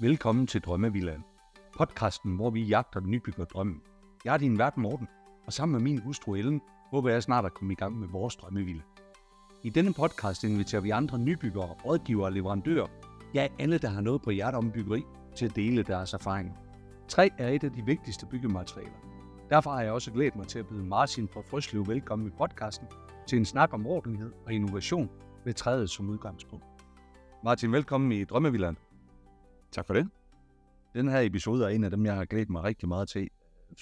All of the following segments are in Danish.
Velkommen til Drømmevillaen. Podcasten, hvor vi jagter den nybygger drømmen. Jeg er din vært Morten, og sammen med min hustru Ellen, håber jeg snart at komme i gang med vores drømmevilla. I denne podcast inviterer vi andre nybyggere, rådgivere og leverandører, ja alle, der har noget på hjertet om byggeri, til at dele deres erfaringer. Træ er et af de vigtigste byggematerialer. Derfor har jeg også glædet mig til at byde Martin fra Frøslev velkommen i podcasten til en snak om ordentlighed og innovation med træet som udgangspunkt. Martin, velkommen i Drømmevillaen. Tak for det. Den her episode er en af dem, jeg har glædet mig rigtig meget til,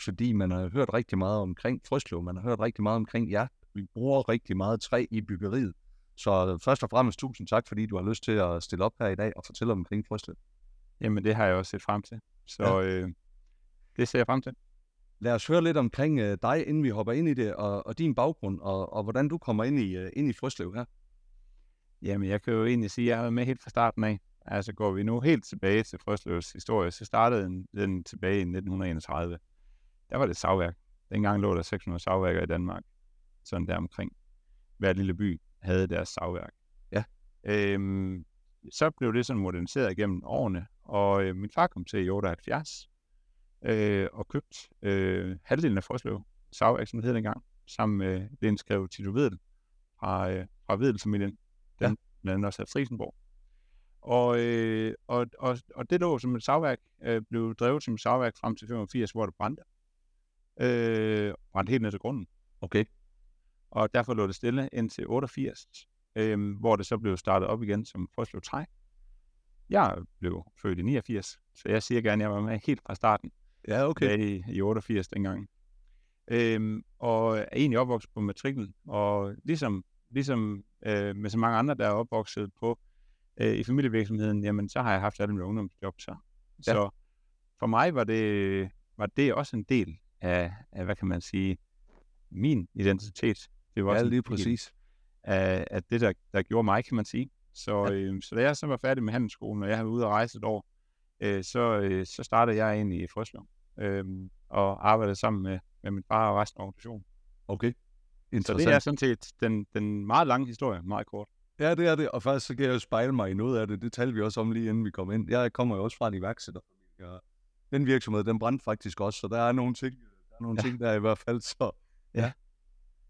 fordi man har hørt rigtig meget omkring Frøslev, man har hørt rigtig meget omkring jer. Vi bruger rigtig meget træ i byggeriet. Så først og fremmest tusind tak, fordi du har lyst til at stille op her i dag og fortælle omkring Frøslev. Jamen, det har jeg også set frem til. Så ja. øh, det ser jeg frem til. Lad os høre lidt omkring øh, dig, inden vi hopper ind i det, og, og din baggrund, og, og hvordan du kommer ind i, øh, ind i Frøslev her. Jamen, jeg kan jo egentlig sige, at jeg har været med helt fra starten af. Altså går vi nu helt tilbage til Frøslevs historie, så startede den, den tilbage i 1931. Der var det savværk. Dengang lå der 600 savværker i Danmark. Sådan der omkring. Hver lille by havde deres savværk. Ja. Øhm, så blev det sådan moderniseret igennem årene, og øh, min far kom til i 78 øh, og købte øh, halvdelen af Frøslev savværk, som det hed dengang, sammen med den skrev Tito Vedel fra, øh, fra Vedel-familien. Den ja. blandt andet også af Frisenborg. Og, øh, og, og, og det lå som et savværk, øh, blev drevet som et savværk frem til 85, hvor det brændte. Øh, brændte helt ned til grunden. Okay. Og derfor lå det stille indtil 88, øh, hvor det så blev startet op igen som Frøslev Træ. Jeg blev født i 89, så jeg siger gerne, at jeg var med helt fra starten. Ja, okay. I, i 88 dengang. Øhm, og er egentlig opvokset på matriklen, og ligesom, ligesom øh, med så mange andre, der er opvokset på øh, i familievirksomheden, jamen så har jeg haft alle mine ungdomsjob så. Ja. Så for mig var det, var det også en del af, af, hvad kan man sige, min identitet. Det var ja, også lige præcis. Af, af det, der, der gjorde mig, kan man sige. Så, ja. øh, så da jeg så var færdig med handelsskolen, og jeg havde ude at rejse et år, øh, så, øh, så startede jeg ind i Frøslev øh, og arbejdede sammen med, med min far og resten af organisationen. Okay. Så det er sådan set den, den meget lange historie, meget kort. Ja, det er det, og faktisk så kan jeg jo spejle mig i noget af det. Det talte vi også om lige inden vi kom ind. Jeg kommer jo også fra en iværksætter. Ja. Den virksomhed, den brændte faktisk også, så der er nogle ting, der, er nogle ja. ting der i hvert fald. Så, ja.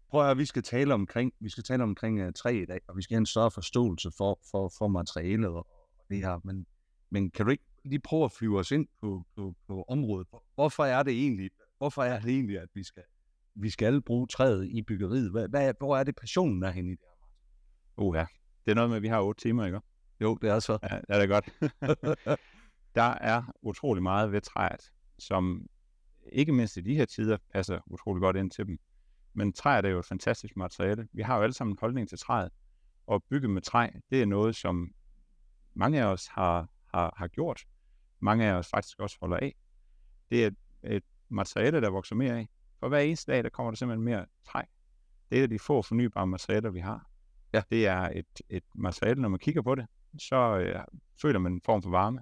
Prøv at vi skal tale omkring, vi skal tale omkring uh, træ i dag, og vi skal have en større forståelse for, for, for materialet og, og det her. Men, men kan du ikke lige prøve at flyve os ind på, på, på området? Hvorfor er det egentlig, hvorfor er det egentlig, at vi skal, vi skal bruge træet i byggeriet? Hvad, hvad, hvor er det passionen er henne i det her? Oh ja, det er noget med, at vi har otte timer, ikke? Jo, det er så. Ja, det er det godt. der er utrolig meget ved træet, som ikke mindst i de her tider passer utrolig godt ind til dem. Men træet er jo et fantastisk materiale. Vi har jo alle sammen en holdning til træet. Og bygge med træ, det er noget, som mange af os har, har, har gjort. Mange af os faktisk også holder af. Det er et, et materiale, der vokser mere af. For hver eneste dag, der kommer der simpelthen mere træ. Det er de få fornybare materialer, vi har. Ja. Det er et, et materiale, når man kigger på det, så øh, føler man en form for varme.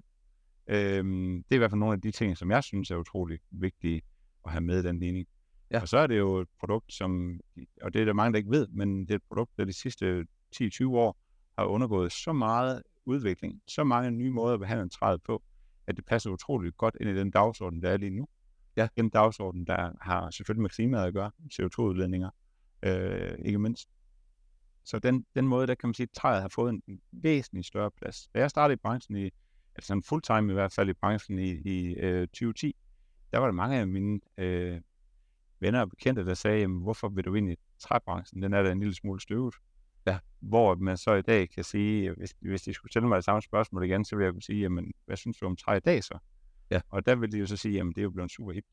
Øhm, det er i hvert fald nogle af de ting, som jeg synes er utrolig vigtige at have med i den ligning. Ja. Og så er det jo et produkt, som, og det er der mange, der ikke ved, men det er et produkt, der de sidste 10-20 år har undergået så meget udvikling, så mange nye måder at behandle træet på, at det passer utroligt godt ind i den dagsorden, der er lige nu. Ja. En dagsorden, der har selvfølgelig med klimaet at gøre, CO2-udledninger, øh, ikke mindst. Så den, den måde, der kan man sige, at træet har fået en væsentlig større plads. Da jeg startede i branchen, i, altså en fulltime i hvert fald i branchen i, i øh, 2010, der var der mange af mine øh, venner og bekendte, der sagde, jamen, hvorfor vil du ind i træbranchen? Den er da en lille smule støvet. Ja. Hvor man så i dag kan sige, hvis, hvis de skulle stille mig det samme spørgsmål igen, så vil jeg kunne sige, jamen, hvad synes du om træ i dag så? Ja. Og der vil de jo så sige, jamen, det er jo blevet super hip.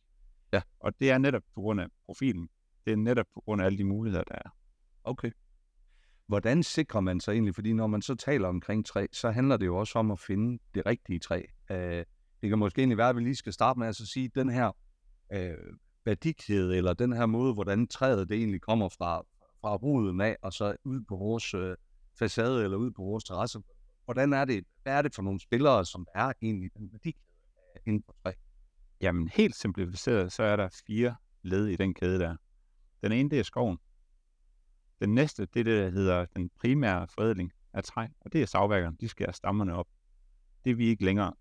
Ja. Og det er netop på grund af profilen. Det er netop på grund af alle de muligheder, der er. Okay. Hvordan sikrer man sig egentlig? Fordi når man så taler omkring træ, så handler det jo også om at finde det rigtige træ. Øh, det kan måske egentlig være, at vi lige skal starte med at sige, at den her øh, værdikæde, eller den her måde, hvordan træet det egentlig kommer fra, fra roden af, og så ud på vores øh, facade, eller ud på vores terrasse. Hvordan er det, hvad er det for nogle spillere, som er egentlig den værdikæde inden for træ? Jamen helt simplificeret, så er der fire led i den kæde der. Den ene, det er skoven. Den næste, det er det, der hedder den primære forædling af træ, og det er savværkerne. De skærer stammerne op. Det er vi ikke længere.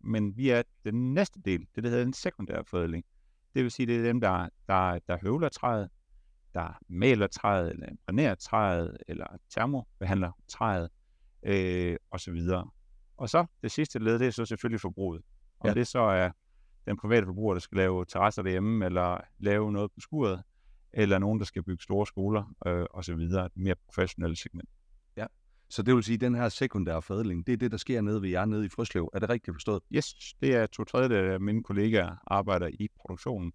men vi er den næste del, det der hedder en sekundær forædling. Det vil sige, det er dem, der, der, der høvler træet, der maler træet, eller imprægnerer træet, eller termobehandler træet, øh, og så videre. Og så det sidste led, det er så selvfølgelig forbruget. Om ja. det så er den private forbruger, der skal lave terrasser derhjemme, eller lave noget på skuret, eller nogen, der skal bygge store skoler, øh, og så videre. Et mere professionelle segment. Ja, så det vil sige, at den her sekundære fadling, det er det, der sker nede ved jer nede i Frøslev. Er det rigtigt forstået? Yes, det er to tredjedel af mine kollegaer arbejder i produktionen,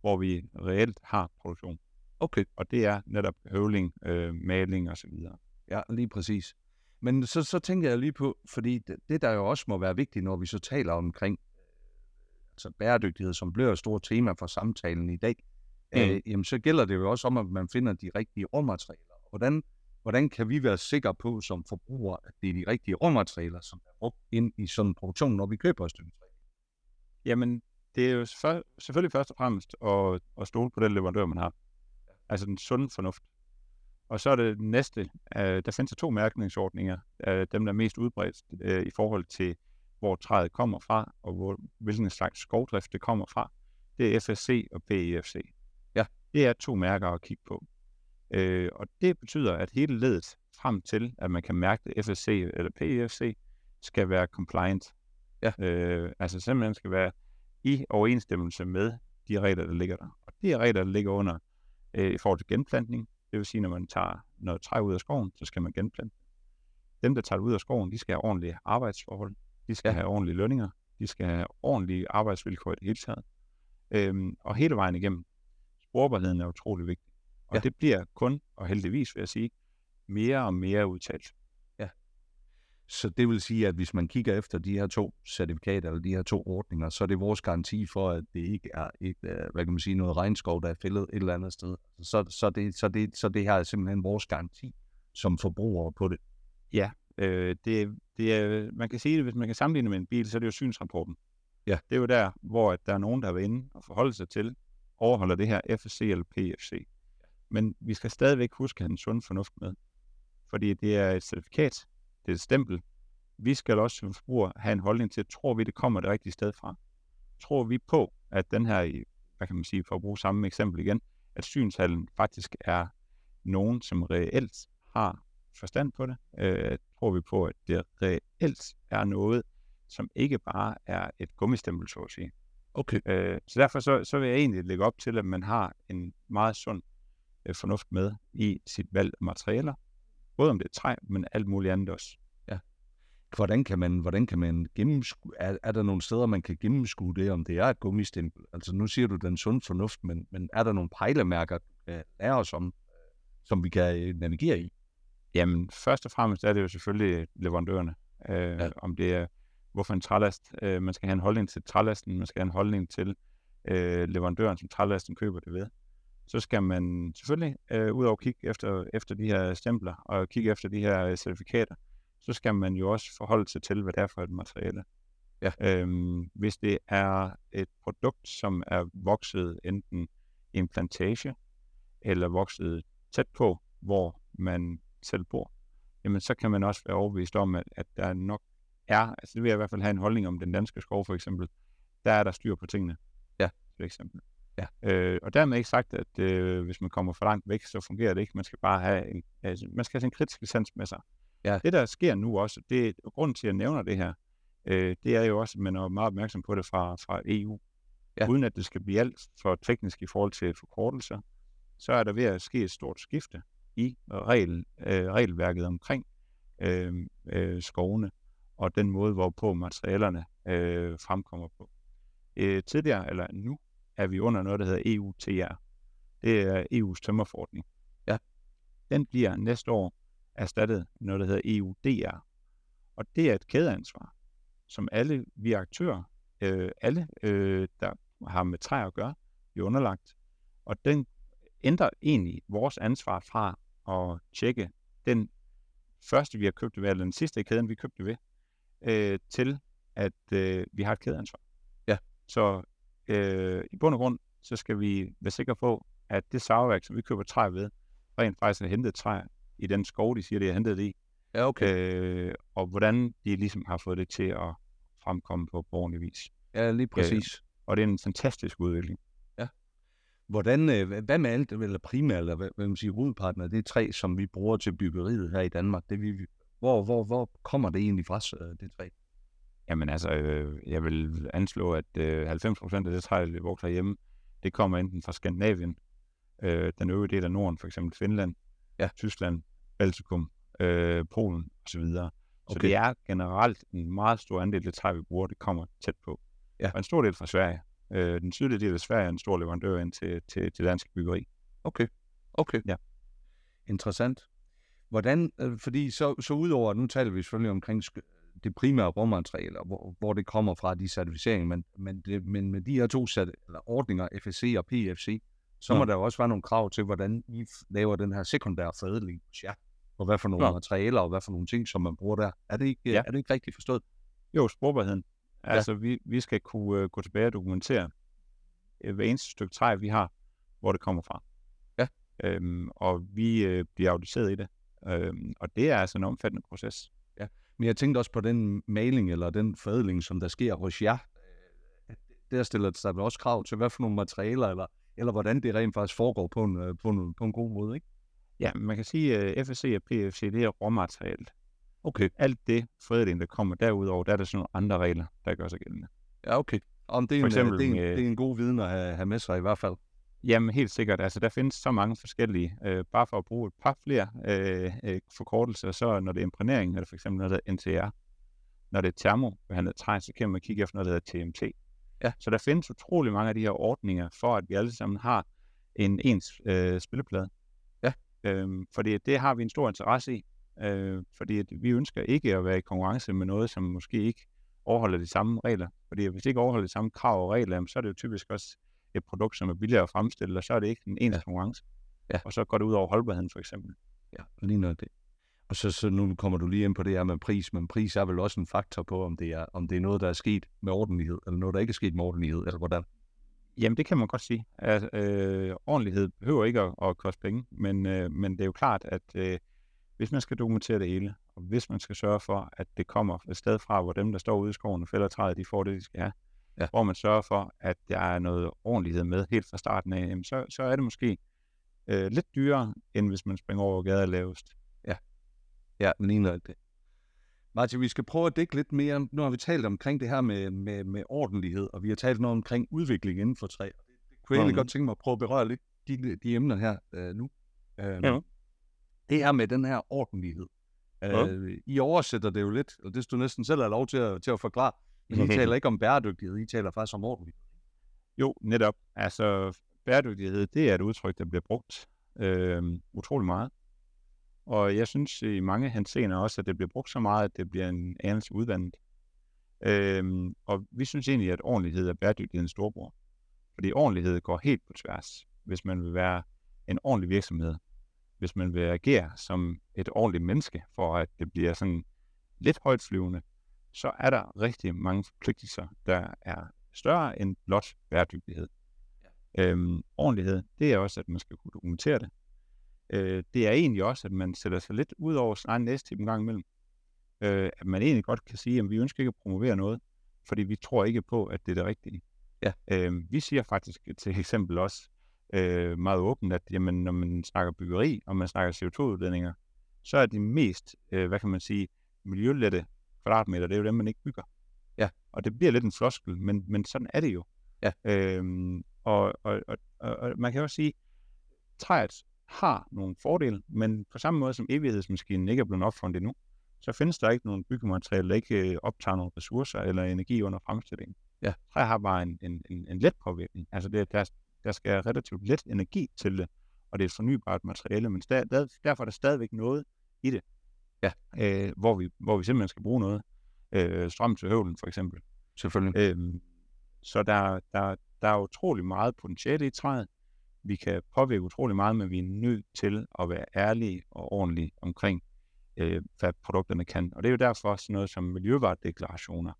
hvor vi reelt har produktion. Okay. Og det er netop høvling, øh, maling og så videre. Ja, lige præcis. Men så, så tænker jeg lige på, fordi det, det, der jo også må være vigtigt, når vi så taler omkring altså bæredygtighed, som bliver et stort tema for samtalen i dag, mm. øh, jamen så gælder det jo også om, at man finder de rigtige råmaterialer. Hvordan, hvordan kan vi være sikre på som forbrugere, at det er de rigtige råmaterialer, som er brugt ind i sådan en produktion, når vi køber et stykke træ? Jamen, det er jo selvfølgelig først og fremmest at, at stole på den leverandør, man har. Altså den sunde fornuft. Og så er det næste, øh, der findes to mærkningsordninger, øh, dem der er mest udbredt øh, i forhold til, hvor træet kommer fra, og hvor, hvilken slags skovdrift det kommer fra. Det er FSC og PEFC. Det er to mærker at kigge på. Øh, og det betyder, at hele ledet frem til, at man kan mærke det FSC eller PEFC, skal være compliant. Ja. Øh, altså simpelthen skal være i overensstemmelse med de regler, der ligger der. Og de regler, der ligger under øh, i forhold til genplantning, det vil sige, når man tager noget træ ud af skoven, så skal man genplante. Dem, der tager det ud af skoven, de skal have ordentlige arbejdsforhold. De skal ja. have ordentlige lønninger. De skal have ordentlige arbejdsvilkår i det hele taget. Øhm, og hele vejen igennem. Sporbarheden er utrolig vigtig. Og ja. det bliver kun, og heldigvis vil jeg sige, mere og mere udtalt. Ja. Så det vil sige, at hvis man kigger efter de her to certifikater, eller de her to ordninger, så er det vores garanti for, at det ikke er et, øh, hvad kan man sige, noget regnskov, der er fældet et eller andet sted. Så, så, det, så, det, så det her er simpelthen vores garanti som forbrugere på det. Ja, øh, det, det er, man kan sige det, hvis man kan sammenligne med en bil, så er det jo synsrapporten. Ja. Det er jo der, hvor at der er nogen, der er ved inde og forholde sig til, overholder det her FSC eller PFC. Men vi skal stadigvæk huske at have en sund fornuft med. Fordi det er et certifikat, det er et stempel. Vi skal også som forbruger have en holdning til, tror vi, det kommer det rigtige sted fra? Tror vi på, at den her, hvad kan man sige, for at bruge samme eksempel igen, at synshallen faktisk er nogen, som reelt har forstand på det? Øh, tror vi på, at det reelt er noget, som ikke bare er et gummistempel, så at sige. Okay. Øh, så derfor så, så vil jeg egentlig lægge op til, at man har en meget sund øh, fornuft med i sit valg af materialer. Både om det er træ, men alt muligt andet også. Ja. Hvordan kan man, hvordan kan man gennemskue, er, er der nogle steder, man kan gennemskue det, om det er et gummistempel? Altså nu siger du den sund fornuft, men, men er der nogle pejlemærker, der lærer os om, som vi kan øh, navigere i? Jamen, først og fremmest er det jo selvfølgelig leverandørerne. Øh, ja. Om det er, hvorfor en trælast. Øh, man skal have en holdning til trælasten, man skal have en holdning til øh, leverandøren, som trælasten køber det ved. Så skal man selvfølgelig øh, ud og kigge efter, efter de her stempler, og kigge efter de her certifikater. Så skal man jo også forholde sig til, hvad det er for et materiale. Ja. Øhm, hvis det er et produkt, som er vokset enten i en plantage, eller vokset tæt på, hvor man selv bor, jamen så kan man også være overbevist om, at, at der nok er, altså det vil jeg i hvert fald have en holdning om den danske skov for eksempel, der er der styr på tingene. Ja. For eksempel. Ja. Øh, og dermed ikke sagt, at øh, hvis man kommer for langt væk, så fungerer det ikke. Man skal bare have en, altså, man skal have sin kritiske sans med sig. Ja. Det, der sker nu også, det er grunden til, at jeg nævner det her, øh, det er jo også, at man er meget opmærksom på det fra, fra EU. Ja. Uden at det skal blive alt for teknisk i forhold til forkortelser, så er der ved at ske et stort skifte i regel, øh, regelværket omkring øh, øh, skovene og den måde, hvorpå materialerne øh, fremkommer på. Øh, tidligere, eller nu, er vi under noget, der hedder EUTR. Det er EU's tømmerforordning. Ja. Den bliver næste år erstattet noget, der hedder EUDR. Og det er et kædeansvar, som alle vi aktører, øh, alle, øh, der har med træ at gøre, bliver underlagt. Og den ændrer egentlig vores ansvar fra at tjekke den første, vi har købt ved, eller den sidste i kæden, vi købte ved, øh, til at øh, vi har et kædeansvar. Ja. Så øh, i bund og grund, så skal vi være sikre på, at det savværk, som vi køber træ ved, rent faktisk har hentet træ i den skov, de siger, det er hentet i. Ja, okay. Øh, og hvordan de ligesom har fået det til at fremkomme på, ordentlig vis. Ja, lige præcis. Og det er en fantastisk udvikling. Hvordan, øh, hvad med alt, eller primært, eller hvad, hvad man siger, hovedparten af det træ, som vi bruger til byggeriet her i Danmark, det vi, hvor, hvor, hvor kommer det egentlig fra, det træ? Jamen altså, øh, jeg vil anslå, at øh, 90% af det træ, vi vokser hjemme, det kommer enten fra Skandinavien, øh, den øvrige del af Norden, for eksempel Finland, Ja. Tyskland, Baltikum, øh, Polen osv. Så Okay. det er generelt en meget stor andel af det træ, vi bruger, det kommer tæt på. Ja. Og en stor del fra Sverige. Øh, den sydlige del af Sverige er en stor leverandør ind til, til, til dansk byggeri. Okay, okay. Ja. Interessant. Hvordan, øh, fordi så, så udover, nu taler vi selvfølgelig omkring det primære råmateriale, hvor, hvor det kommer fra, de certificeringer, men, men, det, men med de her to sat, eller ordninger, FSC og PFC, så må Ja. der jo også være nogle krav til, hvordan I laver den her sekundære forædling hos jer, og hvad for nogle Ja. materialer, og hvad for nogle ting, som man bruger der. Er det ikke, Ja. er det ikke rigtigt forstået? Jo, sporbarheden. Ja. Altså, vi, vi skal kunne uh, gå tilbage og dokumentere uh, hver eneste stykke træ, vi har, hvor det kommer fra. Ja. Øhm, og vi uh, bliver auditeret i det. Øhm, og det er altså en omfattende proces. Men jeg tænkte også på den maling, eller den forædling, som der sker hos jer. Øh, Der stiller der vel også krav til, hvad for nogle materialer, eller, eller hvordan det rent faktisk foregår på en, øh, på en, på en god måde, ikke? Ja, man kan sige, at FSC og PFC, det er råmaterialet. Okay. Alt det forædling, der kommer derudover, der er der sådan nogle andre regler, der gør sig gældende. Ja, okay. Om det er, For en, eksempel eksempel, det, er en, det er en god viden at have, have med sig i hvert fald. Jamen helt sikkert. Altså der findes så mange forskellige. Øh, bare for at bruge et par flere øh, øh, forkortelser, så når det er imprægnering, er det for eksempel noget, der hedder NTR. Når det er termobehandlet træ, så kan man kigge efter noget, der hedder TMT. Ja. Så der findes utrolig mange af de her ordninger, for at vi alle sammen har en ens øh, spilleplade. Ja. Øhm, fordi det har vi en stor interesse i. Øh, fordi at vi ønsker ikke at være i konkurrence med noget, som måske ikke overholder de samme regler. Fordi hvis det ikke overholder de samme krav og regler, så er det jo typisk også et produkt, som er billigere at fremstille, og så er det ikke en ens Ja. konkurrence. Ja. Og så går det ud over holdbarheden for eksempel. Ja, lige noget det. Og så, så nu kommer du lige ind på det her med pris, men pris er vel også en faktor på, om det er, om det er noget, der er sket med ordentlighed, eller noget, der ikke er sket med ordentlighed, eller hvordan. Jamen, det kan man godt sige. At, øh, ordentlighed behøver ikke at, at koste penge, men, øh, men det er jo klart, at øh, hvis man skal dokumentere det hele, og hvis man skal sørge for, at det kommer et sted fra, hvor dem, der står ude i skoven og fælder træet, de får det, de skal have, Ja. hvor man sørger for, at der er noget ordentlighed med helt fra starten af, jamen, så, så er det måske øh, lidt dyrere, end hvis man springer over gader lavest. Ja, noget af det. Martin, vi skal prøve at dække lidt mere. Nu har vi talt omkring det her med, med, med ordentlighed, og vi har talt noget omkring udvikling inden for træ. Det, det kunne jeg egentlig Mhm. godt tænke mig at prøve at berøre lidt de, de emner her øh, nu. Øh, Ja. Det her med den her ordentlighed. Ja. Øh, I oversætter det jo lidt, og det du næsten selv have lov til at, til at forklare. Men I taler ikke om bæredygtighed, I taler faktisk om ordentlighed. Jo, netop. Altså, bæredygtighed, det er et udtryk, der bliver brugt øh, utrolig meget. Og jeg synes i mange henseender også, at det bliver brugt så meget, at det bliver en anelse udvandet. Øhm, og vi synes egentlig, at ordentlighed er bæredygtighedens storbror. Fordi ordentlighed går helt på tværs. Hvis man vil være en ordentlig virksomhed, hvis man vil agere som et ordentligt menneske, for at det bliver sådan lidt højtflyvende, så er der rigtig mange forpligtelser, der er større end blot bæredygtighed. Ja. Øhm, ordentlighed, det er også, at man skal kunne dokumentere det. Øh, det er egentlig også, at man sætter sig lidt ud over sin egen næste en gang imellem. Øh, at man egentlig godt kan sige, at vi ønsker ikke at promovere noget, fordi vi tror ikke på, at det er det rigtige. Ja. Øh, vi siger faktisk til eksempel også øh, meget åbent, at jamen, når man snakker byggeri, og man snakker CO2-udledninger, så er de mest, øh, hvad kan man sige, miljølette kvadratmeter, det er jo dem, man ikke bygger. Ja. Og det bliver lidt en floskel, men, men sådan er det jo. Ja. Øhm, og, og, og, og, man kan også sige, træet har nogle fordele, men på samme måde som evighedsmaskinen ikke er blevet opfundet endnu, så findes der ikke nogen byggemateriale, der ikke øh, optager nogle ressourcer eller energi under fremstillingen. Ja. Træ har bare en, en, en, en let påvirkning. Altså det, der, der skal relativt let energi til det, og det er et fornybart materiale, men der, der, derfor er der stadigvæk noget i det, Ja. øh, hvor, vi, hvor vi simpelthen skal bruge noget. Øh, strøm til høvlen for eksempel. Selvfølgelig. Øhm, så der, der, der er utrolig meget potentiale i træet. Vi kan påvirke utrolig meget, men vi er nødt til at være ærlige og ordentlige omkring, øh, hvad produkterne kan. Og det er jo derfor sådan noget som miljøvaredeklarationer,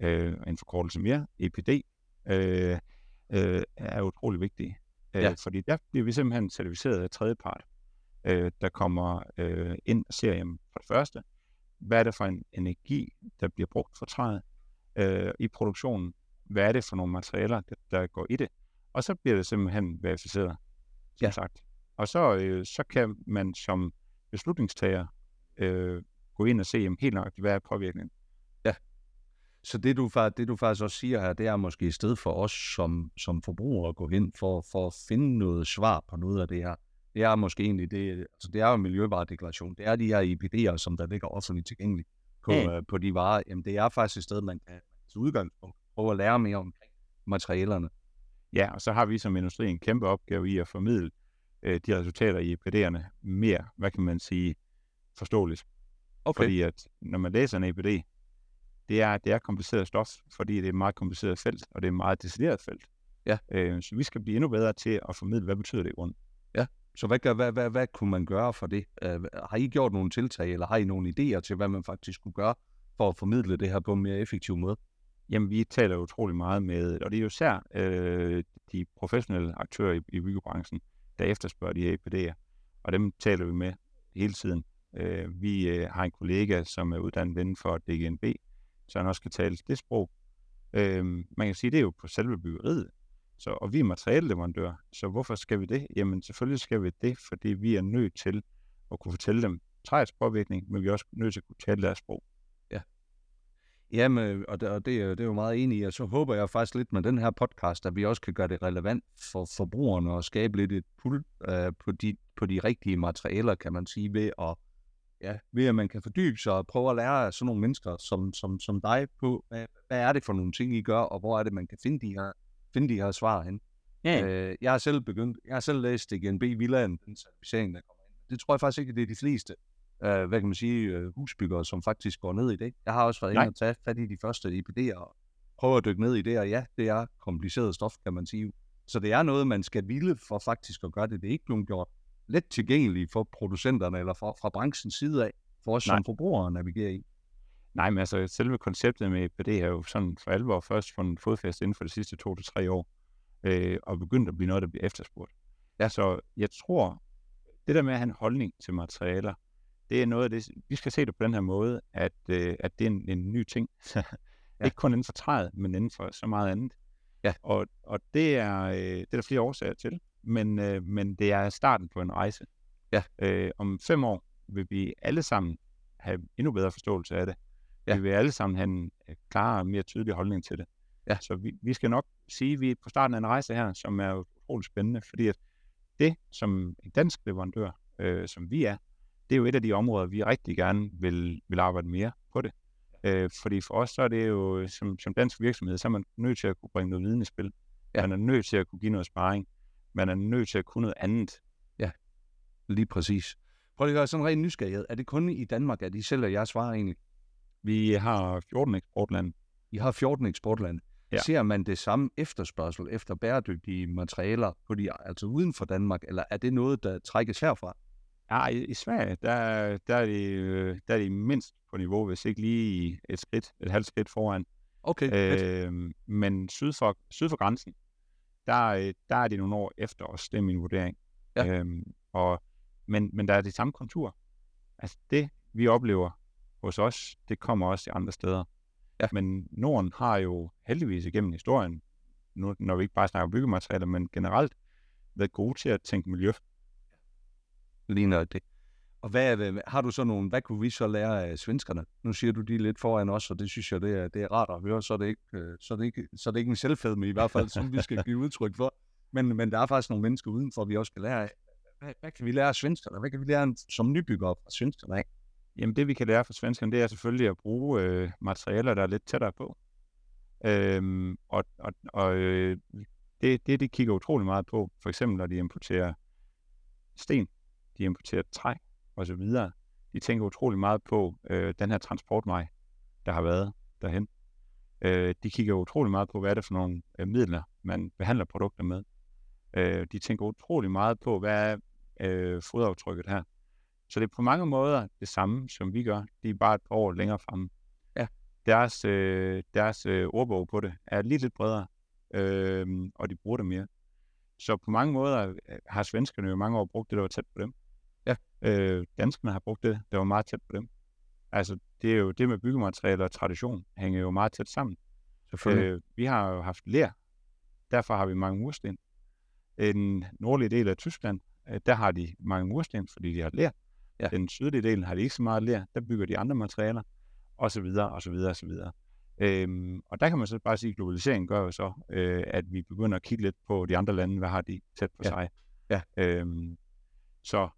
øh, en forkortelse mere, EPD, øh, øh, er utrolig vigtige. Øh, Ja. Fordi der bliver vi simpelthen certificeret af tredjepart, øh, der kommer øh, ind og ser, jamen, for det første, hvad er det for en energi, der bliver brugt for træet? øh, i produktionen. Hvad er det for nogle materialer, der, der går i det? Og så bliver det simpelthen verificeret, som Ja. ja. sagt. Og så, øh, så kan man som beslutningstager øh, gå ind og se jamen, helt nøjagtigt, hvad er påvirkningen. Så det du, det du faktisk også siger her, det er måske i stedet for os som, som forbrugere at gå hen for, for at finde noget svar på noget af det her. Det er måske egentlig det, altså det er jo en miljøvaredeklaration. Det er de her IPD'er, som der ligger offentligt tilgængeligt på, Ja. øh, på de varer. Jamen det er faktisk et sed, man kan til udgangspunkt prøve at lære mere omkring materialerne. Ja, og så har vi som industri en kæmpe opgave i at formidle øh, de resultater i EPD'erne mere, hvad kan man sige, forståeligt. Okay. Fordi at når man læser en EPD, det er, det er kompliceret stof, fordi det er et meget kompliceret felt, og det er et meget detaljeret felt. Ja. Øh, så vi skal blive endnu bedre til at formidle, hvad betyder det i grunden. Så hvad, gør, hvad, hvad, hvad kunne man gøre for det? Uh, har I gjort nogle tiltag, eller har I nogle idéer til, hvad man faktisk kunne gøre for at formidle det her på en mere effektiv måde? Jamen, vi taler utrolig meget med, og det er jo især øh, de professionelle aktører i, i byggebranchen, der efterspørger de her EPD'er, og dem taler vi med hele tiden. Øh, vi øh, har en kollega, som er uddannet inden for DGNB, så han også kan tale det sprog. Øh, man kan sige, det er jo på selve byggeriet, så, og vi er materialeleverandør, så hvorfor skal vi det? Jamen selvfølgelig skal vi det, fordi vi er nødt til at kunne fortælle dem træets påvirkning, men vi er også nødt til at kunne tale deres sprog. Jamen, øh, og det, og det, øh, det er jo meget enig i, og så håber jeg faktisk lidt med den her podcast, at vi også kan gøre det relevant for forbrugerne og skabe lidt et pull øh, på, de, på de rigtige materialer, kan man sige, ved at, ja, ved at man kan fordybe sig og prøve at lære af sådan nogle mennesker som, som, som dig på, hvad, hvad er det for nogle ting, I gør, og hvor er det, man kan finde de her, finde de her svar hen. Øh, jeg har selv begyndt, jeg har selv læst DGNB Villaen, den certificering, der kommer ind. Det tror jeg faktisk ikke, det er de fleste, øh, hvad kan man sige, øh, husbyggere, som faktisk går ned i det. Jeg har også været inde og tage fat i de første IPD'er og prøve at dykke ned i det, og ja, det er kompliceret stof, kan man sige. Så det er noget, man skal ville for faktisk at gøre det. Det er ikke blevet gjort let tilgængeligt for producenterne eller fra, fra branchens side af, for os Nej. som forbrugere at navigere i. Nej, men altså selve konceptet med EPD har jo sådan for alvor først fundet fodfæste inden for de sidste to til tre år, øh, og begyndt at blive noget, der bliver efterspurgt. Ja. Så jeg tror, det der med at have en holdning til materialer, det er noget af det, vi skal se det på den her måde, at, øh, at det er en, en ny ting. ja. Ikke kun inden for træet, men inden for så meget andet. Ja. Og, og det, er, øh, det er der flere årsager til, men, øh, men det er starten på en rejse. Ja. Øh, om fem år vil vi alle sammen have endnu bedre forståelse af det. Ja. Vi vil alle sammen have en øh, klarere og mere tydelig holdning til det. Ja. Så vi, vi skal nok sige, at vi er på starten af en rejse her, som er utrolig spændende, fordi at det, som en dansk leverandør, øh, som vi er, det er jo et af de områder, vi rigtig gerne vil, vil arbejde mere på det. Øh, fordi for os, så er det jo, som, som dansk virksomhed, så er man nødt til at kunne bringe noget viden i spil. Ja. Man er nødt til at kunne give noget sparring. Man er nødt til at kunne noget andet. Lige præcis. Prøv lige at gøre sådan rent nysgerrighed. Er det kun i Danmark, at I sælger jeres varer egentlig? Vi har 14 eksportlande. I har 14 eksportlande. Ja. Ser man det samme efterspørgsel efter bæredygtige materialer på de, altså uden for Danmark, eller er det noget, der trækkes herfra? Ja, i, i Sverige, der, der, er de, øh, der er de mindst på niveau, hvis ikke lige et skridt, et halvt skridt foran. Okay, øh, men syd for, syd for grænsen, der, der er de nogle år efter os, det er min vurdering. Ja. Øhm, og, men, men der er de samme konturer. Altså det, vi oplever hos os, det kommer også i andre steder. Ja. Men Norden har jo heldigvis igennem historien, nu, når vi ikke bare snakker byggematerialer, men generelt været gode til at tænke miljø. ligner det. Og hvad, har du så nogle, hvad kunne vi så lære af svenskerne? Nu siger du, de lidt foran os, og det synes jeg, det er, det er rart at høre, så er det ikke, øh, så er det ikke, så er det ikke en selvfedme i hvert fald, som vi skal give udtryk for. Men, men der er faktisk nogle mennesker udenfor, vi også skal lære af. Hvad, hvad kan vi lære af svenskerne? Hvad kan vi lære som nybyggere fra svenskerne af? Jamen det vi kan lære fra svenskerne, det er selvfølgelig at bruge øh, materialer, der er lidt tættere på. Øhm, og og, og øh, det, det, de kigger utrolig meget på, for eksempel når de importerer sten, de importerer træ og så videre. De tænker utrolig meget på øh, den her transportvej, der har været derhen. Øh, de kigger utrolig meget på, hvad er det for nogle øh, midler, man behandler produkter med. Øh, de tænker utrolig meget på, hvad er øh, fodaftrykket her. Så det er på mange måder det samme, som vi gør. De er bare et år længere fremme. Ja. Deres, øh, deres øh, ordbog på det er lige lidt bredere, øh, og de bruger det mere. Så på mange måder øh, har svenskerne jo i mange år brugt det, der var tæt på dem. Ja. Øh, danskerne har brugt det, der var meget tæt på dem. Altså, det er jo det med byggematerialer og tradition hænger jo meget tæt sammen. Selvfølgelig. Øh, vi har jo haft ler, derfor har vi mange mursten. En nordlige del af Tyskland, øh, der har de mange mursten, fordi de har ler. Ja. Den sydlige del har de ikke så meget ler, der bygger de andre materialer, og så videre, og så videre, og så videre. Øhm, og der kan man så bare sige, at globaliseringen gør jo så, øh, at vi begynder at kigge lidt på de andre lande, hvad har de tæt på Ja. sig. Ja. Øhm, så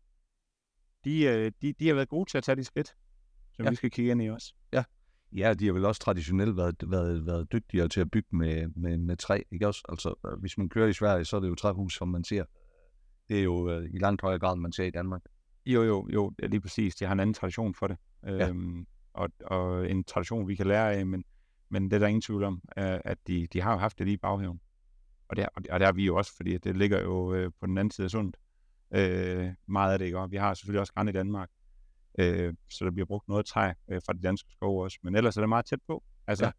de, øh, de, de har været gode til at tage de skridt, som Ja. vi skal kigge ind i også. Ja, de har vel også traditionelt været, været, været dygtigere til at bygge med, med, med træ, ikke også? Altså, øh, hvis man kører i Sverige, så er det jo træhus, som man ser. Det er jo øh, i langt højere grad, man ser i Danmark. Jo, jo, jo, det er lige præcis. De har en anden tradition for det. Ja. Øhm, og, og en tradition, vi kan lære af, men, men det er der ingen tvivl om, øh, at de, de har jo haft det lige i baghaven. Og det, og det, og det har vi jo også, fordi det ligger jo øh, på den anden side af sundet. Øh, meget af det, ikke? Og vi har selvfølgelig også græn i Danmark. Øh, så der bliver brugt noget træ øh, fra de danske skove også. Men ellers er det meget tæt på. Altså, ja.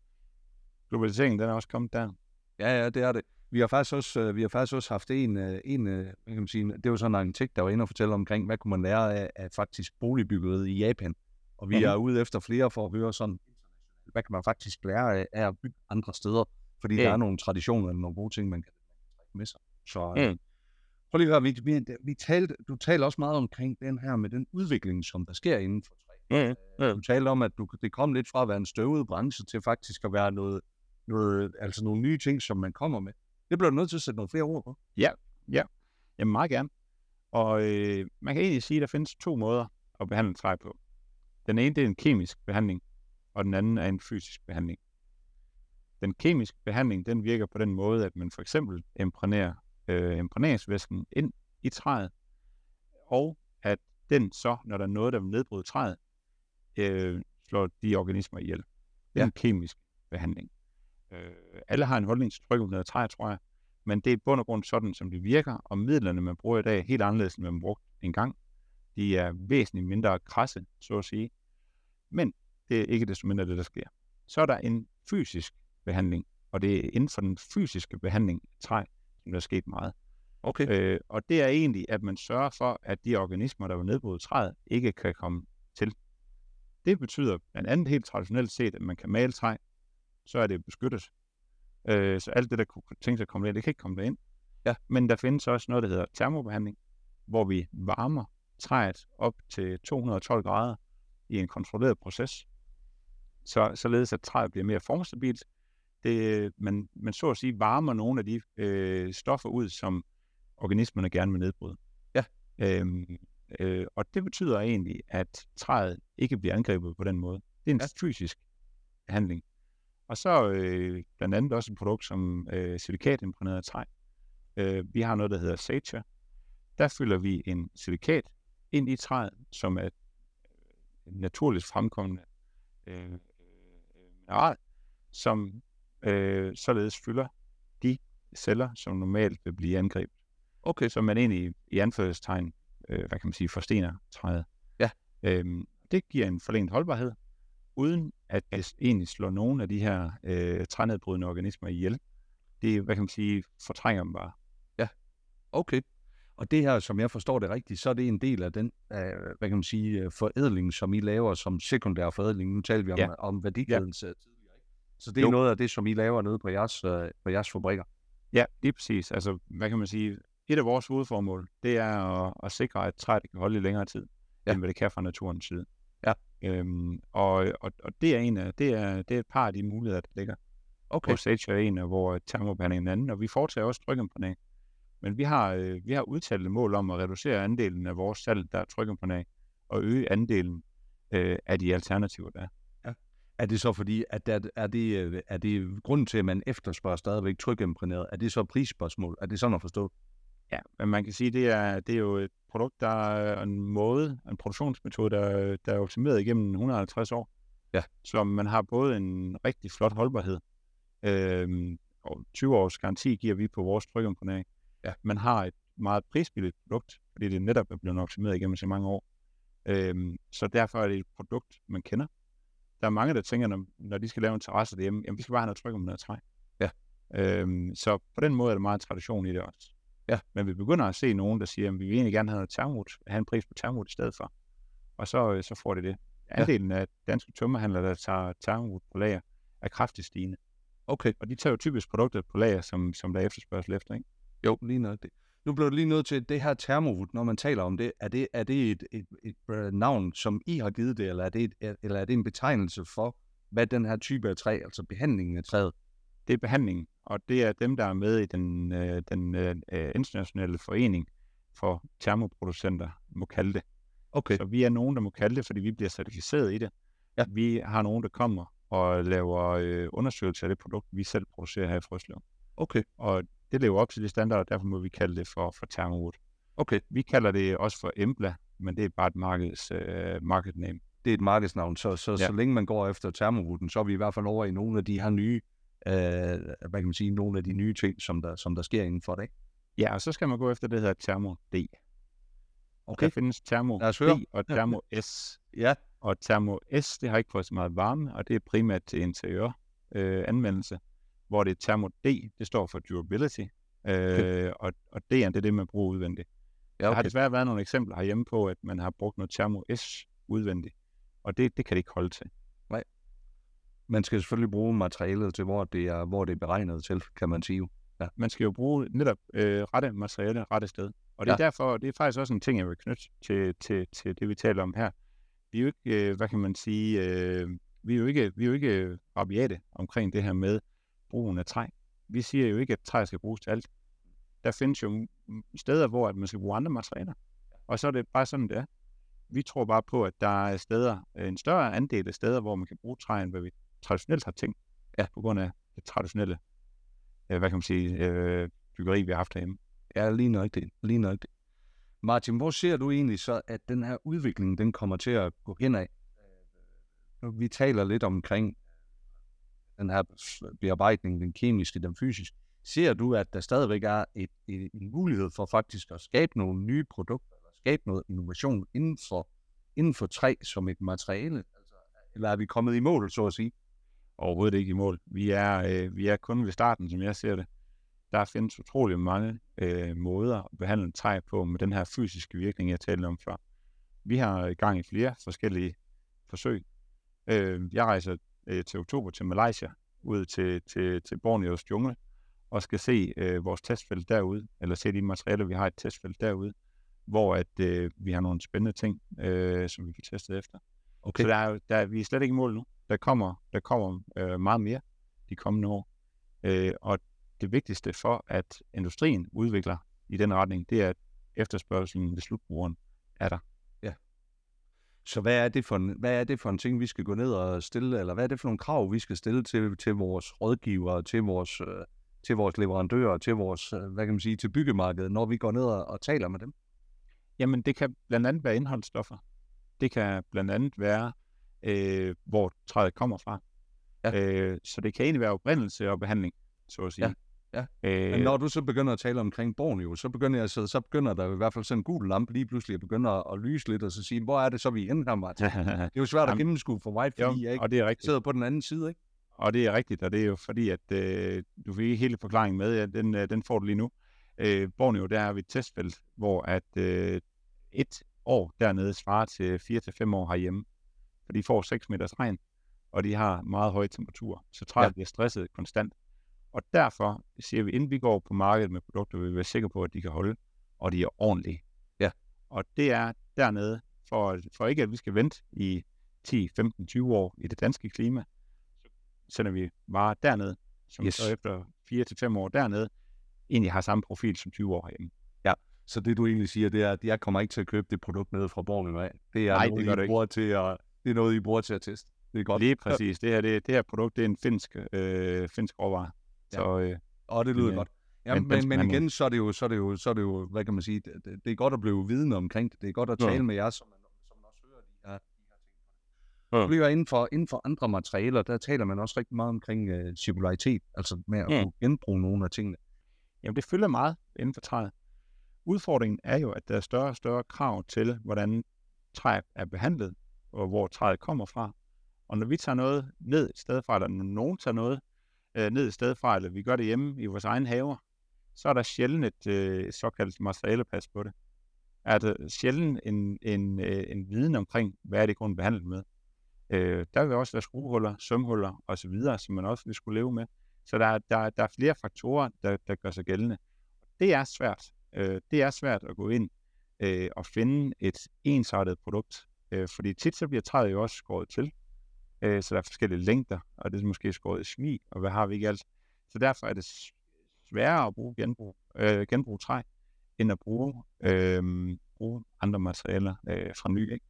globaliseringen, den er også kommet der. Ja, ja, det er det. Vi har faktisk også, øh, vi har faktisk også haft en, øh, en øh, hvad kan man sige, det var sådan en arkitekt, der var inde og fortælle omkring, hvad kunne man lære af, af faktisk boligbyggeriet i Japan. Og vi Mhm. er ude efter flere for at høre sådan, hvad kan man faktisk lære af, af at bygge andre steder. Fordi Ja. der er nogle traditioner eller nogle gode ting, man kan trække med sig. Så øh, Mm. prøv lige at høre, vi, vi, vi talte, du taler også meget omkring den her med den udvikling, som der sker inden for træ. Mm. Du talte om, at du, det kom lidt fra at være en støvet branche til faktisk at være noget, noget, altså nogle nye ting, som man kommer med. Det bliver du nødt til at sætte nogle flere ord på. Jamen meget gerne. Og øh, man kan egentlig sige, at der findes to måder at behandle træ på. Den ene det er en kemisk behandling, og den anden er en fysisk behandling. Den kemiske behandling, den virker på den måde, at man for eksempel imprægnerer øh, imprægneringsvæsken ind i træet, og at den så, når der er noget, der vil nedbryde træet, øh, slår de organismer ihjel. Det er Ja. en kemisk behandling. Øh, alle har en holdning til trykket træ, tror jeg, men det er i bund og grund sådan, som det virker, og midlerne, man bruger i dag, er helt anderledes, end man brugte engang. De er væsentligt mindre krasse, så at sige. Men det er ikke desto mindre det, der sker. Så er der en fysisk behandling, og det er inden for den fysiske behandling af træ, som der er sket meget. Okay. Øh, og det er egentlig, at man sørger for, at de organismer, der vil nedbryde træet, ikke kan komme til. Det betyder blandt andet helt traditionelt set, at man kan male træ, så er det beskyttet. Øh, så alt det, der kunne tænke sig at komme ind, det kan ikke komme derind. Ja. Men der findes også noget, der hedder termobehandling, hvor vi varmer træet op til 212 grader i en kontrolleret proces, så, således at træet bliver mere formstabilt. Det, man, man så at sige varmer nogle af de øh, stoffer ud, som organismerne gerne vil nedbryde. Ja. Øhm, øh, og det betyder egentlig, at træet ikke bliver angrebet på den måde. Det er en Ja. fysisk handling. Og så øh, blandt andet også et produkt som øh, silikatimpregneret træ. Øh, vi har noget, der hedder Sature. Der fylder vi en silikat ind i træet, som er øh, naturligt fremkommende øh, øh, mineral, som øh, således fylder de celler, som normalt vil blive angrebet. Okay. Så man egentlig i anførselstegn, øh, hvad kan man sige, forstener træet. Ja. Øhm, det giver en forlænget holdbarhed, uden at det egentlig slår nogen af de her øh, trænedbrydende organismer ihjel. Det, hvad kan man sige, fortrænger dem bare. Okay. Og det her, som jeg forstår det rigtigt, så er det en del af den, øh, hvad kan man sige, øh, forædling, som I laver som sekundær forædling. Nu taler vi om, Ja. om værdikæden ja. tidligere. Så det er Jo. noget af det, som I laver nede på jeres, øh, på jeres fabrikker. Ja, lige præcis. Altså, hvad kan man sige? Et af vores hovedformål, det er at, at sikre, at træet kan holde i længere tid, Ja. ja. end hvad det kan fra naturens side. Ja. Øhm, og, og, og det er en af, det er, det er et par af de muligheder, der ligger. Okay. Okay. Sage er en af, hvor termobehandling er en anden, og vi foretager også trykimpregnering. Men vi har, øh, vi har udtalte mål om at reducere andelen af vores salg, der er trykimpregnering, og øge andelen øh, af de alternativer, der er. Er det så fordi, at der, er, det, øh, er det grunden til, at man efterspørger stadigvæk trykimprægneret? Er det så et prisspørgsmål? Er det sådan at forstå? Ja, men man kan sige, det er, det er jo et produkt, der er en måde, en produktionsmetode, der, der er optimeret igennem 150 år. Ja. Så man har både en rigtig flot holdbarhed, øhm, og 20 års garanti giver vi på vores trykimponering. Ja. Man har et meget prisbilligt produkt, fordi det netop er blevet optimeret igennem så mange år. Øhm, så derfor er det et produkt, man kender. Der er mange, der tænker, når, når de skal lave en terrasse derhjemme, jamen vi skal bare have noget tryk om noget træ. Ja. Øhm, så på den måde er der meget tradition i det også. Ja. Men vi begynder at se nogen, der siger, at vi vil egentlig gerne have noget termot, have en pris på termot i stedet for. Og så, øh, så får det det. Andelen af danske tømmerhandlere, der tager termot på lager, er kraftigt stigende. Okay. Og de tager jo typisk produkter på lager, som, som der er efterspørgsel efter, ikke? Jo, lige nok det. Nu bliver du lige nødt til, det her termowood, når man taler om det, er det, er det et, et, et, et navn, som I har givet det, eller er det, et, eller er det en betegnelse for, hvad den her type af træ, altså behandlingen af træet? Det er behandlingen, og det er dem, der er med i den, øh, den øh, internationale forening for termoproducenter, må kalde det. Okay. Så vi er nogen, der må kalde det, fordi vi bliver certificeret i det. Ja. Vi har nogen, der kommer og laver øh, undersøgelser af det produkt, vi selv producerer her i Frøslev. Okay. Og det lever op til de standarder, derfor må vi kalde det for, for Thermowood. Okay. Vi kalder det også for Embla, men det er bare et markeds, øh, market name. Det er et markedsnavn, så, så, ja. så længe man går efter termovooden, så er vi i hvert fald over i nogle af de her nye, øh, hvad kan man sige, nogle af de nye ting, som der, som der sker inden for det. Ikke? Ja, og så skal man gå efter det, der hedder Thermo D. Okay. Der findes Thermo D og Thermo S. Ja. Og Thermo S, det har ikke fået så meget varme, og det er primært til interiør øh, anvendelse, hvor det er Thermo D, det står for durability, øh, Okay. og, og D'en, det er det, man bruger udvendigt. Ja, Der har okay. desværre været nogle eksempler herhjemme på, at man har brugt noget Thermo S udvendigt, og det, det kan det ikke holde til. Man skal selvfølgelig bruge materialet til, hvor det er, hvor det er beregnet til, kan man sige. jo. Man skal jo bruge netop øh, rette materiale rette sted. Og det er Ja. derfor, det er faktisk også en ting, jeg vil knytte til, til, til det, vi taler om her. Vi er jo ikke, øh, hvad kan man sige, øh, vi er jo ikke, vi er jo ikke rabiate omkring det her med brugen af træ. Vi siger jo ikke, at træ skal bruges til alt. Der findes jo steder, hvor at man skal bruge andre materialer. Og så er det bare sådan, det er. Vi tror bare på, at der er steder, en større andel af steder, hvor man kan bruge træ, end hvad vi traditionelt har tænkt. Ja. På grund af det traditionelle, øh, hvad kan man sige, øh, byggeri, vi har haft herhjemme. Ja, lige nok det. Lige nok det. Martin, hvor ser du egentlig så, at den her udvikling, den kommer til at gå henad? Nu, Vi taler lidt omkring den her bearbejdning, den kemiske, den fysiske. Ser du, at der stadigvæk er et, et, en mulighed for faktisk at skabe nogle nye produkter, eller skabe noget innovation inden for, inden for træ som et materiale? Altså, eller er vi kommet i mål, så at sige? Overhovedet ikke i mål. Vi er, øh, vi er kun ved starten, som jeg ser det. Der findes utrolig mange øh, måder at behandle træ på med den her fysiske virkning, jeg talte om før. Vi har i gang i flere forskellige forsøg. Øh, jeg rejser øh, til oktober til Malaysia, ud til, til, til Borneos jungle, og skal se øh, vores testfelt derude, eller se de materialer, vi har i et testfelt derude, hvor at, øh, vi har nogle spændende ting, øh, som vi kan teste efter. Okay. Så der er, der, er- vi er slet ikke i mål nu. Der kommer, der kommer øh, meget mere de kommende år. Øh, og det vigtigste for, at industrien udvikler i den retning, det er, at efterspørgselen ved slutbrugeren er der. Så hvad er, det for en, hvad er det for en ting, vi skal gå ned og stille, eller hvad er det for nogle krav, vi skal stille til, til vores rådgivere, til vores, øh, til vores leverandører, til vores, øh, hvad kan man sige, til byggemarkedet, når vi går ned og, og taler med dem? Jamen, det kan blandt andet være indholdsstoffer. Det kan blandt andet være, øh, hvor træet kommer fra. Ja. Øh, så det kan egentlig være oprindelse og behandling, så at sige. Ja, ja. Øh, Men når du så begynder at tale omkring Borneo, så begynder, jeg, så, så begynder der i hvert fald sådan en gul lampe lige pludselig at begynde at, at lyse lidt, og så sige, hvor er det så, vi er her, Martin? Det er jo svært at Jamen, gennemskue for mig, jo, fordi jeg ikke og det er rigtigt. sidder på den anden side, ikke? Og det er rigtigt, og det er jo fordi, at øh, du fik ikke hele forklaringen med, ja, den, øh, den får du lige nu. Øh, Borneo, der har vi et testfelt, hvor at øh, et år dernede svarer til 4-5 år herhjemme. For de får 6 meters regn, og de har meget høje temperaturer, så træet Ja. ja. bliver stresset konstant. Og derfor siger vi, inden vi går på markedet med produkter, vil vi være sikre på, at de kan holde, og de er ordentlige. Ja. Og det er dernede, for, for ikke at vi skal vente i 10, 15, 20 år i det danske klima, så sender vi varer dernede, som Yes. så efter 4 til 5 år dernede, egentlig har samme profil som 20 år herhjemme. Så det du egentlig siger, det er, at jeg kommer ikke til at købe det produkt nede fra Borneo af. Det er Nej, noget, det gør I du ikke. bruger til at, det er noget, I bruger til at teste. Det er godt. Lige præcis. Det her, det, det her produkt, det er en finsk, øh, finsk råvare. Ja. Så øh, Og det lyder Men, øh, godt. Ja, men men, men, igen, så er, det jo, så, er det jo, så er det jo, hvad kan man sige, det, det, er godt at blive vidne omkring det. Det er godt at Ja. tale med jer, som, man, som man også hører de her, de her ting. Ja. Bliver inden for, inden for andre materialer, der taler man også rigtig meget omkring uh, cirkularitet, altså med at Ja. kunne genbruge nogle af tingene. Jamen, det følger meget inden for træet. Udfordringen er jo, at der er større og større krav til, hvordan træ er behandlet, og hvor træet kommer fra. Og når vi tager noget ned et sted fra, eller når nogen tager noget øh, ned et sted fra, eller vi gør det hjemme i vores egen haver, så er der sjældent et, øh, såkaldt materialepas på det. Er der sjældent en, en, øh, en viden omkring, hvad er det grund behandlet med. Øh, der vil også være skruehuller, sømhuller osv., som man også vil skulle leve med. Så der, der, der er flere faktorer, der, der gør sig gældende. Det er svært. Øh, det er svært at gå ind øh, og finde et ensartet produkt. Øh, fordi tit så bliver træet jo også skåret til. Øh, så der er forskellige længder, og det er måske skåret i smig, og hvad har vi ikke alt. Så derfor er det sværere at bruge genbrug, øh, genbrug træ, end at bruge, øh, bruge andre materialer øh, fra ny. Ikke?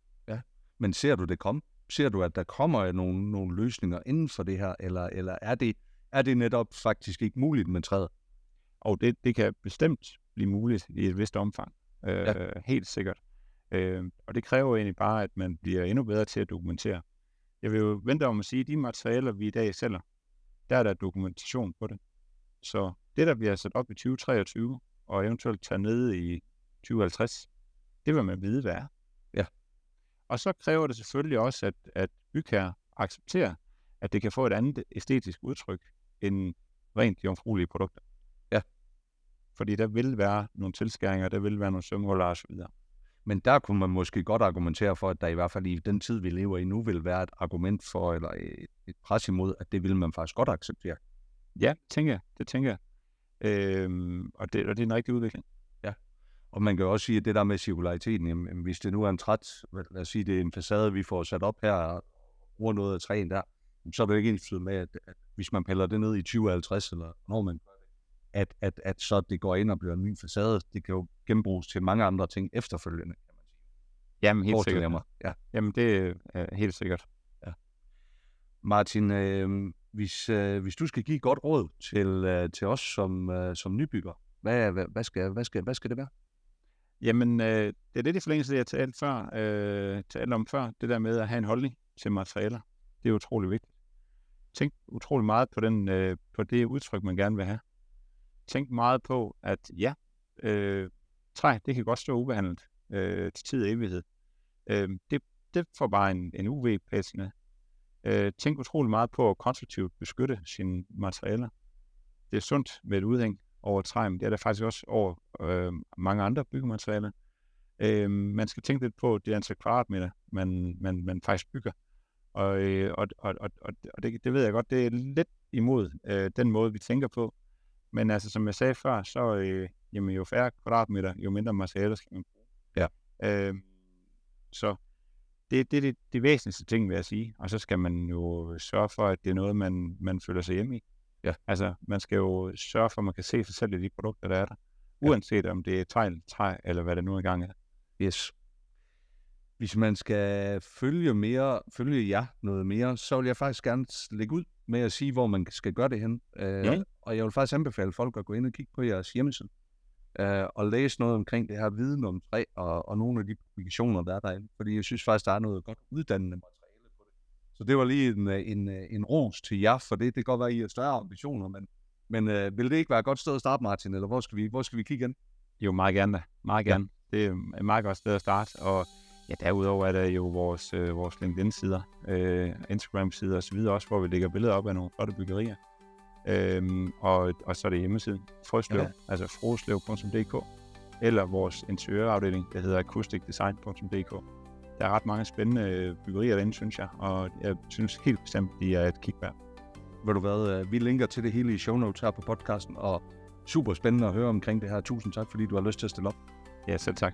Men ser du det komme? Ser du, at der kommer nogle, nogle løsninger inden for det her, eller, eller er, det, er det netop faktisk ikke muligt med træet? Og det, det kan bestemt blive muligt i et vist omfang. Øh, ja. Helt sikkert. Øh, og det kræver egentlig bare, at man bliver endnu bedre til at dokumentere. Jeg vil jo vente om at sige, at de materialer, vi i dag sælger, der er der dokumentation på det. Så det, der bliver sat op i 2023, og eventuelt taget ned i 2050, det vil man vide, hvad er. Ja. Og så kræver det selvfølgelig også, at, at bygherrer accepterer, at det kan få et andet æstetisk udtryk end rent jomfruelige produkter. Ja. Fordi der vil være nogle tilskæringer, der vil være nogle sømhuller osv. Men der kunne man måske godt argumentere for, at der i hvert fald i den tid, vi lever i nu, vil være et argument for, eller et, et pres imod, at det vil man faktisk godt acceptere. Ja, tænker jeg. Det tænker jeg. Øhm, og, det, og det er en rigtig udvikling. Og man kan jo også sige, at det der med cirkulariteten, jamen, hvis det nu er en træt, lad os sige, det er en facade, vi får sat op her, og bruger noget af træen der, så er det jo ikke ens med, at, at hvis man piller det ned i 2050, eller når man at, at, at så det går ind og bliver en ny facade, det kan jo genbruges til mange andre ting efterfølgende, kan man sige. Jamen, helt Forestiller sikkert. mig. Ja. Jamen, det er helt sikkert. Martin, øh, hvis, øh, hvis du skal give et godt råd til, øh, til os som, øh, som nybygger, hvad, hvad, hvad, skal, hvad, skal, hvad skal det være? Jamen, øh, det er lidt i forlængelse af det, jeg talte, før, øh, talte om før, det der med at have en holdning til materialer. Det er utrolig vigtigt. Tænk utrolig meget på, den, øh, på det udtryk, man gerne vil have tænkt meget på, at ja, øh, træ, det kan godt stå ubehandlet øh, til tid og evighed. Øh, det, det får bare en, en UV-patina. Øh, tænk utrolig meget på at konstruktivt beskytte sine materialer. Det er sundt med et udhæng over træ, men det er der faktisk også over øh, mange andre byggematerialer. Øh, man skal tænke lidt på det antal kvadratmeter, man, man, man faktisk bygger. Og, øh, og, og, og, og og det, det ved jeg godt, det er lidt imod øh, den måde, vi tænker på. Men altså, som jeg sagde før, så øh, jamen, jo færre kvadratmeter, jo mindre materialer skal man bruge. Ja. Øh, så det, det er det, det væsentligste ting, vil jeg sige. Og så skal man jo sørge for, at det er noget, man, man føler sig hjemme i. Ja. Altså, man skal jo sørge for, at man kan se sig selv i de produkter, der er der. Ja. Uanset om det er tegl, træ, eller hvad det nu engang er. Yes. Hvis man skal følge mere, følge jer noget mere, så vil jeg faktisk gerne lægge ud med at sige, hvor man skal gøre det hen. Øh, Ja. Og jeg vil faktisk anbefale folk at gå ind og kigge på jeres hjemmeside. Øh, og læse noget omkring det her viden om træ og, og nogle af de publikationer, der er derinde. Fordi jeg synes faktisk, der er noget godt uddannende materiale på det. Så det var lige en, øh, en, øh, en ros til jer for det. Det kan godt være, at I har større ambitioner, men, men øh, vil det ikke være et godt sted at starte, Martin? Eller hvor skal vi, hvor skal vi kigge hen? Jo, meget gerne. Meget Ja. gerne. Det er et meget godt sted at starte. Og ja, derudover er der jo vores, øh, vores LinkedIn-sider, øh, Instagram-sider osv. også, hvor vi lægger billeder op af nogle flotte byggerier. Øhm, og, og så er det hjemmesiden, Frøslev, Ja. altså froslev.dk, eller vores interiørafdeling, der hedder acousticdesign.dk. Der er ret mange spændende øh, byggerier derinde, synes jeg, og jeg synes helt bestemt, de er et kig værd. Ved du hvad, øh, vi linker til det hele i show notes her på podcasten, og super spændende at høre omkring det her. Tusind tak, fordi du har lyst til at stille op. Ja, selv tak.